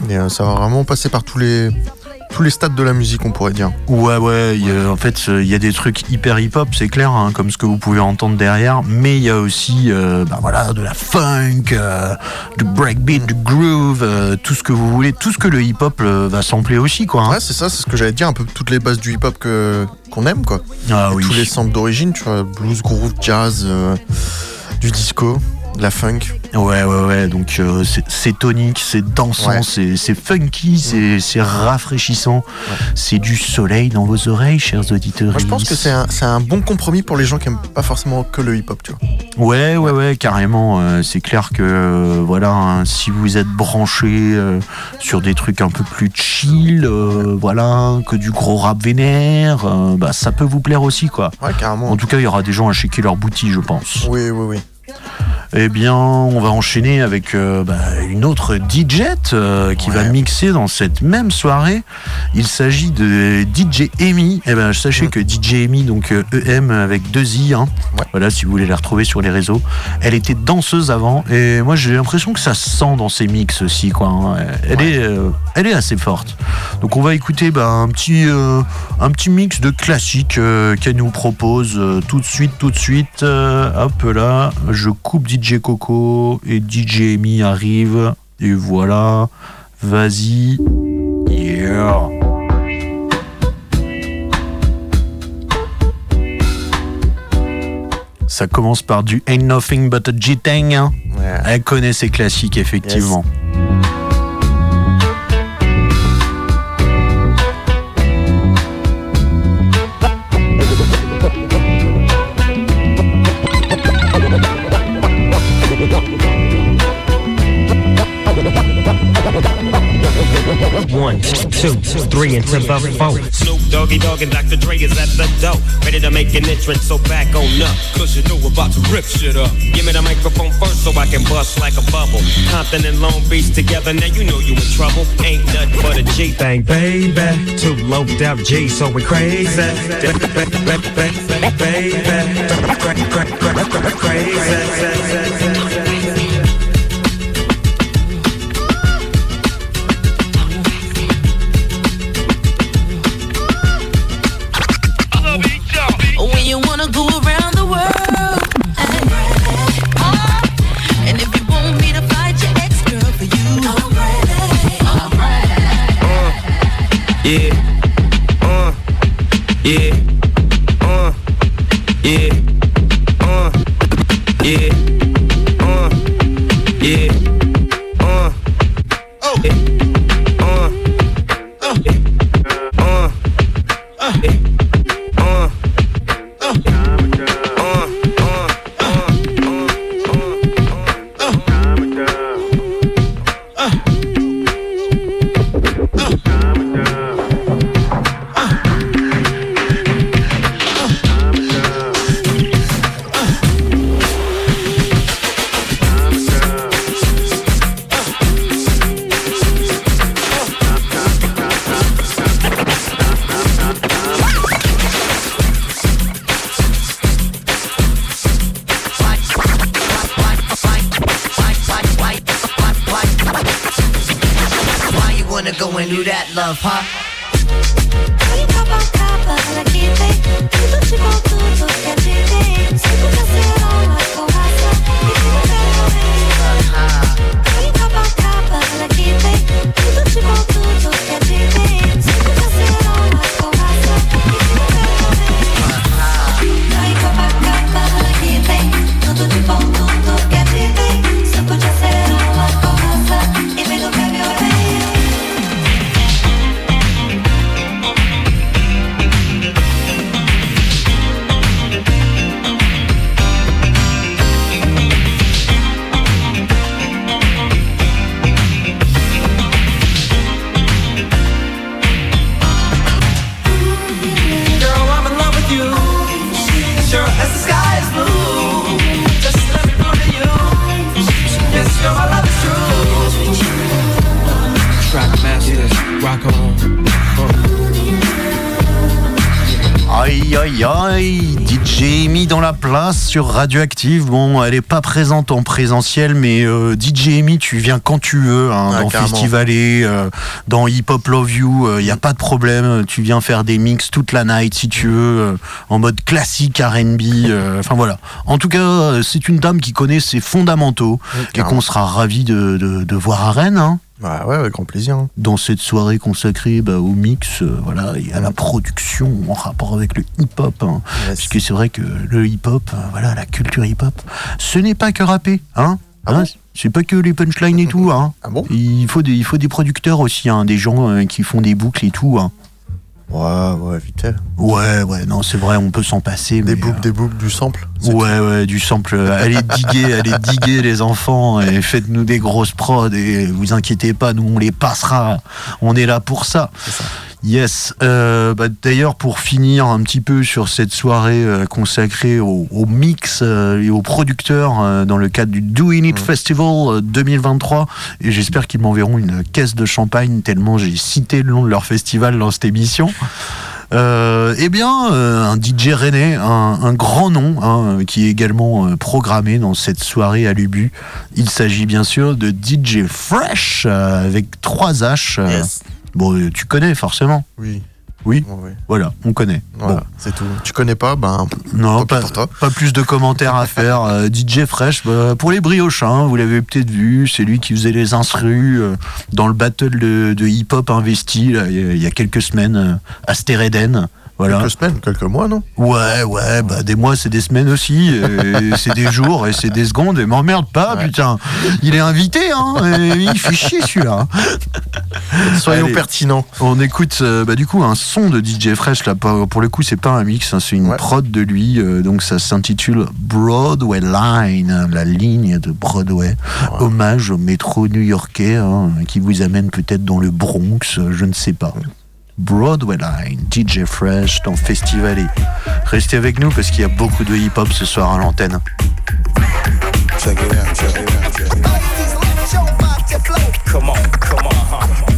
Et ça va vraiment passer par tous les, tous les stades de la musique, on pourrait dire. Ouais, ouais, il y a- en fait, euh, il y a des trucs hyper hip-hop, c'est clair, hein, comme ce que vous pouvez entendre derrière, mais il y a aussi euh, bah voilà, de la funk, euh, du breakbeat, du groove, euh, tout ce que vous voulez, tout ce que le hip-hop va sampler aussi, quoi. hein. Ouais, c'est ça, c'est ce que j'allais dire, un peu toutes les bases du hip-hop que, qu'on aime, quoi. Ah oui. Tous les centres d'origine, tu vois, blues, groove, jazz, du disco, la funk. Ouais, ouais, ouais, donc euh, c'est- tonique, c'est dansant, Ouais. c'est funky, c'est c'est rafraîchissant, c'est du soleil dans vos oreilles, chers auditeurs. Moi, je pense que c'est un, bon compromis pour les gens qui aiment pas forcément que le hip-hop, tu vois. Ouais, ouais, ouais, carrément. euh, c'est clair que euh, voilà, hein, si vous êtes branché sur des trucs un peu plus chill, voilà, que du gros rap vénère, bah ça peut vous plaire aussi, quoi. Ouais, carrément. En tout cas, il y aura des gens à checker leur boutique, je pense. Oui, oui, oui. Eh bien, on va enchaîner avec euh, bah, une autre DJ euh, qui va mixer dans cette même soirée. Il s'agit de DJ Amy. Eh ben, sachez que DJ Amy, donc euh, EM avec deux i. hein. Voilà, si vous voulez la retrouver sur les réseaux. Elle était danseuse avant, et moi j'ai l'impression que ça se sent dans ses mix aussi, quoi. hein. Elle est, euh, elle est assez forte. Donc on va écouter bah, un petit, un petit mix de classiques qu'elle nous propose tout de suite, tout de suite. Hop là, je coupe DJ Coco et DJ Amy arrive. Et voilà, vas-y. Yeah. Ça commence par du Ain't Nothing But a G-Tang. hein. Elle connaît ses classiques, effectivement. Three, and to the four. Snoop Doggy Dogg and Dr. Dre is at the door, ready to make an entrance, so back on up. Cause you know we're about to rip shit up. Give me the microphone first so I can bust like a bubble. Compton and Long Beach together, now you know you in trouble. Ain't nothing but a G Thing, baby, two loped out G, so we crazy. Baby, Crazy. Do that, sur Radioactive. Bon, elle est pas présente en présentiel, mais euh, DJ Amy, tu viens quand tu veux, hein, Ah, dans carrément. Festivalé, euh, dans Hip Hop Love You, il n'y a pas de problème. Tu viens faire des mix toute la night si tu veux, euh, en mode classique R&B. euh, Enfin voilà. En tout cas, euh, c'est une dame qui connaît ses fondamentaux et qu'on sera ravi de, de- de voir à Rennes. hein Ouais, avec grand plaisir. hein. dans cette soirée consacrée bah, au mix, euh, voilà, et à la production en rapport avec le hip-hop. hein. Puisque c'est vrai que le hip-hop, euh, voilà, la culture hip-hop, ce n'est pas que rapper, hein, Hein, C'est pas que les punchlines et tout, hein. [laughs] il, faut des, il faut des producteurs aussi, hein, des gens euh, qui font des boucles et tout. Hein. Ouais, ouais, vite. Ouais, ouais, non, c'est vrai, on peut s'en passer. Des boucles, des boucles, du sample. euh, Ouais, ouais, du sample. Allez diguer, [laughs] allez diguer les enfants et faites-nous des grosses prods et vous inquiétez pas, nous on les passera. On est là pour ça. Yes. Euh, bah, D'ailleurs, pour finir un petit peu sur cette soirée euh, consacrée au, au mix euh, et aux producteurs euh, dans le cadre du Doing It Festival euh, 2023, et j'espère qu'ils m'enverront une caisse de champagne tellement j'ai cité le nom de leur festival dans cette émission. Euh, eh bien, euh, un DJ René, un, un grand nom, hein, qui est également euh, programmé dans cette soirée à l'Ubu. Il s'agit bien sûr de DJ Fresh, euh, avec trois H. euh. Bon, euh, tu connais forcément. Oui. Oui. Voilà, on connaît. Voilà, Bon. c'est tout. Tu connais pas, ben. Non, pas, pas plus de commentaires à faire. [laughs] Euh, DJ Fresh, bah, pour les briochins, vous l'avez peut-être vu, c'est lui qui faisait les instrus euh, dans le battle de, de hip-hop investi là, il y a- quelques semaines euh, à Stereden. Voilà. Quelques semaines, quelques mois, non? Ouais, ouais, bah des mois c'est des semaines aussi, [laughs] c'est des jours et c'est des secondes, et m'emmerde pas, putain. Il est invité, hein, et il fait chier celui-là. Soyons Allez, pertinents. On écoute euh, bah, du coup un son de DJ Fresh, là, pour le coup c'est pas un mix, hein, c'est une prod de lui, euh, donc ça s'intitule Broadway Line, la ligne de Broadway, hommage au métro new-yorkais, hein, qui vous amène peut-être dans le Bronx, je ne sais pas. Broadway Line, DJ Fresh dans Festivalé. Restez avec nous parce qu'il y a beaucoup de hip-hop ce soir à l'antenne. Come on, come on, huh?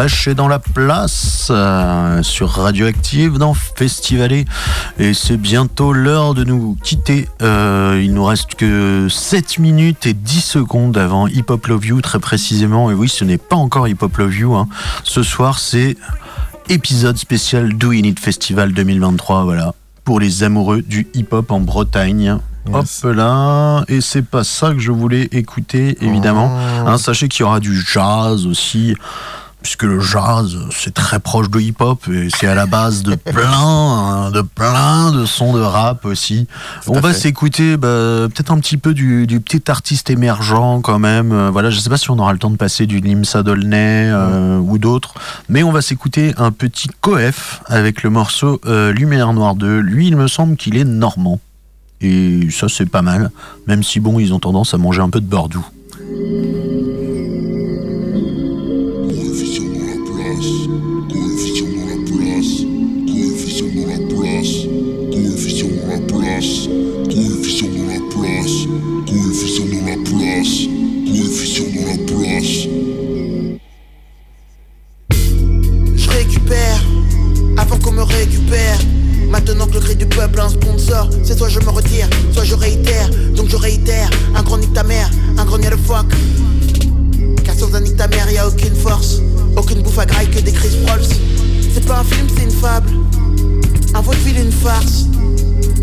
Fresh est dans la place euh, sur Radioactive dans Festivalet et c'est bientôt l'heure de nous quitter. Euh, il nous reste que 7 minutes et 10 secondes avant Hip Hop Love You très précisément et oui ce n'est pas encore Hip Hop Love You. hein. Ce soir c'est épisode spécial Do It Festival 2023 voilà pour les amoureux du hip hop en Bretagne. Hop là, et c'est pas ça que je voulais écouter évidemment. Hein, sachez qu'il y aura du jazz aussi, puisque le jazz c'est très proche de hip hop et c'est à la base de [laughs] plein, hein, de plein de sons de rap aussi. Tout On va s'écouter bah, peut-être un petit peu du, du petit artiste émergent quand même. Euh, voilà, je sais pas si on aura le temps de passer du Limsa Dolnay euh, ou d'autres, mais on va s'écouter un petit Coef avec le morceau euh, Lumière Noire 2. Lui, il me semble qu'il est normand. Et ça, c'est pas mal, même si bon, ils ont tendance à manger un peu de Bordeaux. Peuple un sponsor, c'est soit je me retire, soit je réitère. Donc je réitère, un grand nique ta mère, un grand nique le fuck. Car sans un nique ta mère, y a aucune force, aucune bouffe à graille que des Chris Prolls. C'est pas un film, c'est une fable. Un vaudeville, une farce.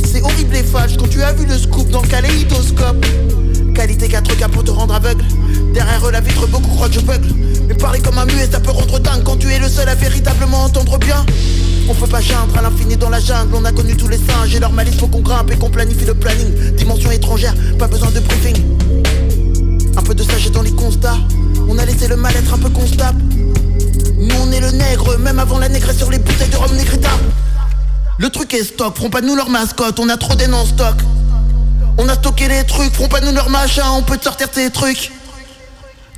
C'est horrible et falche quand tu as vu le scoop dans le kaléidoscope. Qualité 4K pour te rendre aveugle. Derrière la vitre, beaucoup croient que je bugle. Mais parler comme un muet, ça peut rendre dingue quand tu es le seul à véritablement entendre bien. On peut pas geindre à l'infini dans la jungle, on a connu tous les singes et leur malice, faut qu'on grimpe et qu'on planifie le planning. Dimension étrangère, pas besoin de briefing. Un peu de sagesse dans les constats, on a laissé le mal-être un peu constable. Nous on est le nègre, même avant la négresse sur les bouteilles de rhum négrita. Le truc est stock, feront pas de nous leur mascotte, on a trop des non-stock. On a stocké les trucs, feront pas nous leur machin, on peut te sortir ces trucs.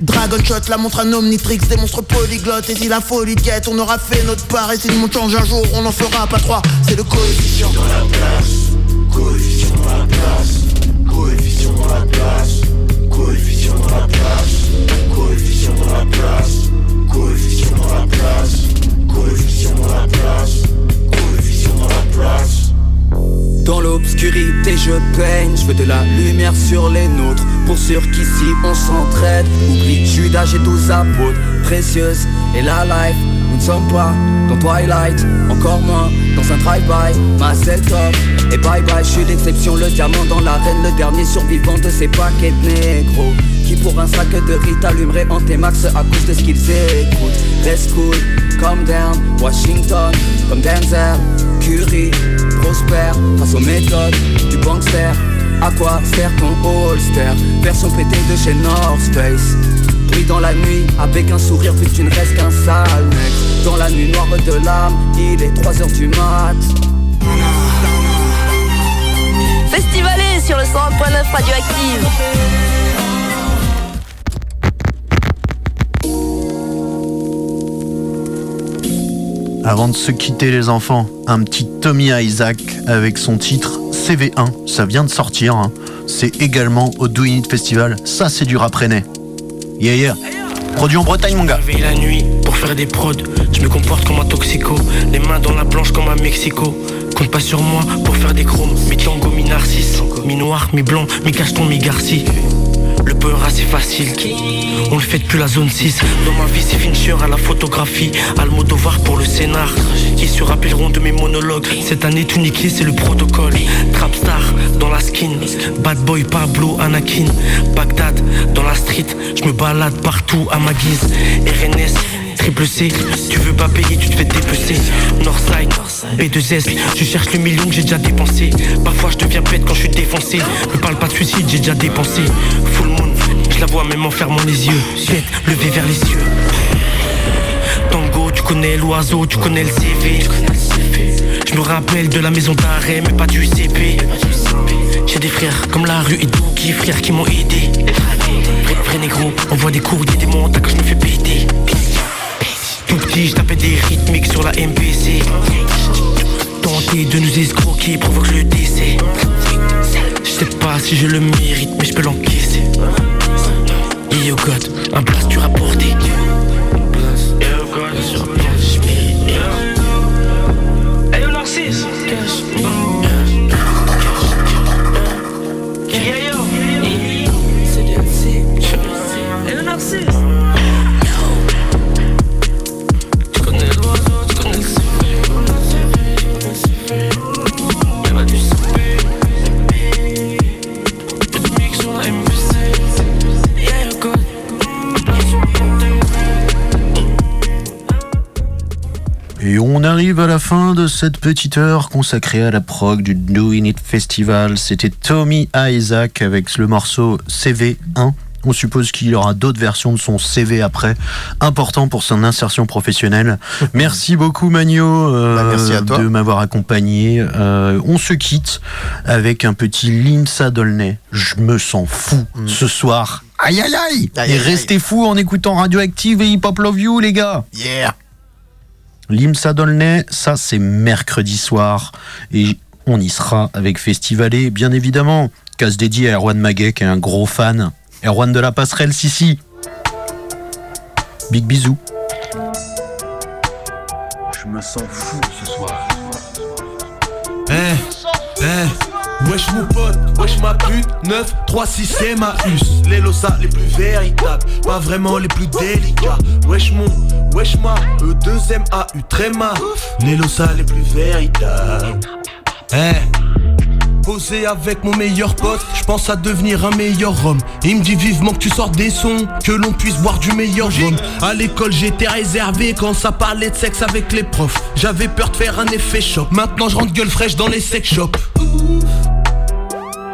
Dragon Shot, la montre un Omnitrix, des monstres polyglottes. Et si la folie te guette, on aura fait notre part. Et si monde change un jour, on en fera pas trois. C'est le coefficient. Dans la place Coefficient dans la place. Coefficient dans la place. Coefficient dans la place. Coefficient dans la place. Coefficient dans la place. Coefficient dans la place. Coefficient dans la place Dans l'obscurité je peigne, je veux de la lumière sur les nôtres. Pour sûr qu'ici on s'entraide. Oublie Judas et douze apôtres Précieuse et la life Nous ne sommes pas dans Twilight. Encore moins dans un drive-by. Ma top et bye bye Je suis l'exception, le diamant dans l'arène. Le dernier survivant de ces paquets de négros. Qui pour un sac de riz t'allumerait en tes max À cause de ce qu'ils écoutent. Reste cool, calm down. Washington, comme Denzel Curie, prospère face aux méthodes du bankster À quoi sert ton holster? Version pété de chez North Space Bruit dans la nuit, avec un sourire que tu ne restes qu'un sale mec. Dans la nuit noire de l'âme, il est 3h du mat. Festivalé sur le 101.9 Radioactive. Avant de se quitter les enfants, un petit Tommy Isaac avec son titre CV1, ça vient de sortir, hein. c'est également au Do It Festival, ça c'est du rap rennais. Yeah yeah, produit en Bretagne mon gars. Réveille la nuit pour faire des prods. Je me comporte comme un toxico. Les mains dans la planche comme un Mexico. Compte pas sur moi pour faire des chromes. Mi tango, mi narcisse. Mi noir, mi blanc, mi cacheton, mi garci. Le peur assez facile. On le fait depuis la zone 6. Dans ma vie, c'est Fincher à la photographie. Almodovar pour le scénar. Ils se rappelleront de mes monologues? Cette année, tout niqué, c'est le protocole. Trapstar dans la skin. Bad boy, Pablo, Anakin. Bagdad dans la street. Je me balade partout à ma guise. RNS. Triple C, tu veux pas payer, tu te fais dépecer. Northside, B2S, tu cherches le million que j'ai déjà dépensé. Parfois je deviens bête quand je suis défoncé. Me parle pas de suicide, j'ai déjà dépensé. Full moon, je la vois même en fermant les yeux. Tête levée vers les cieux. Tango, tu connais l'oiseau, tu connais le CV. Je me rappelle de la maison d'arrêt, mais pas du CP. J'ai des frères comme la rue et Doogie, frères qui m'ont aidé. Vrai, vrai négro, on voit des courriers, des montagnes que je me fais péter. Tout petit, je tapais des rythmiques sur la MPC. Tenter de nous escroquer provoque le décès. Je sais pas si je le mérite, mais je peux l'encaisser. Yo God, un blast tu rapporté. Arrive à la fin de cette petite heure consacrée à la prog du Doing It Festival. C'était Tommy Isaac avec le morceau CV1. On suppose qu'il y aura d'autres versions de son CV après, important pour son insertion professionnelle. [laughs] Merci beaucoup Magno euh, Bah, merci à toi. de m'avoir accompagné. Euh, on se quitte avec un petit Limsa Dolnay. Je me sens fou ce soir. Aïe aïe aïe, Mm. Aïe, Et aïe, restez fous en écoutant Radioactive et Hip Hop Love You les gars Yeah Limsa Dolnay, ça c'est mercredi soir et on y sera avec Festivalé, bien évidemment. Casse dédié à Erwan Maguet qui est un gros fan. Erwan de la passerelle, Sissi. Big bisous. Je me sens fou ce soir. Eh, eh, wesh mon pote, wesh ma pute, 9, 3, 6 c'est ma us. Les losa les plus véritables, pas vraiment les plus délicats. Wesh mon, wesh ma, E, 2 M, A, U, tréma. Les losa les plus véritables. Eh. Posé avec mon meilleur pote, je pense à devenir un meilleur homme. Il me dit vivement que tu sors des sons, que l'on puisse boire du meilleur jaune. À l'école j'étais réservé quand ça parlait de sexe avec les profs. J'avais peur de faire un effet choc. Maintenant je rentre gueule fraîche dans les sex shops.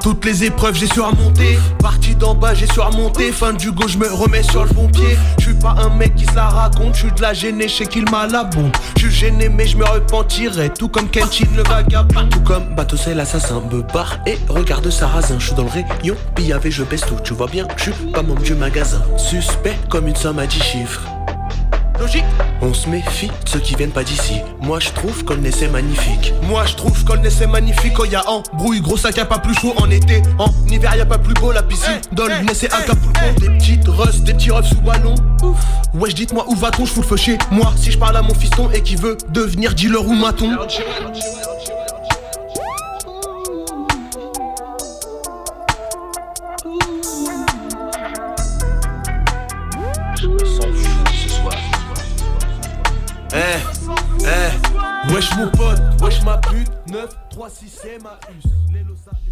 Toutes les épreuves j'ai surmonté Parti d'en bas j'ai surmonté Fin du go je me remets sur le bon pied. Je suis pas un mec qui la raconte. Je suis de la gênée, je sais qu'il m'a la bombe Je suis gêné mais je me repentirai. Tout comme Kenshin le vagabond. Tout comme Bateau c'est l'assassin Me barre et regarde Sarrazin Je suis dans le rayon. Pillavé je baisse tout. Tu vois bien je suis pas membre du magasin. Suspect comme une somme à 10 chiffres Logique. On se méfie de ceux qui viennent pas d'ici. Moi je trouve qu'on c'est magnifique. Moi je trouve qu'on c'est magnifique. Quand y a embrouille gros sac y'a pas plus chaud en été. En hiver y a pas plus beau la piscine Dans le c'est Acapulco Des petites russes, des petits refs sous ballon. Wesh dites-moi où va-t-on, je fous le feu chez moi. Si je parle à mon fiston et qui veut devenir dealer ou maton wesh mon pote, wesh ma pute 9, 3, 6, c'est ma us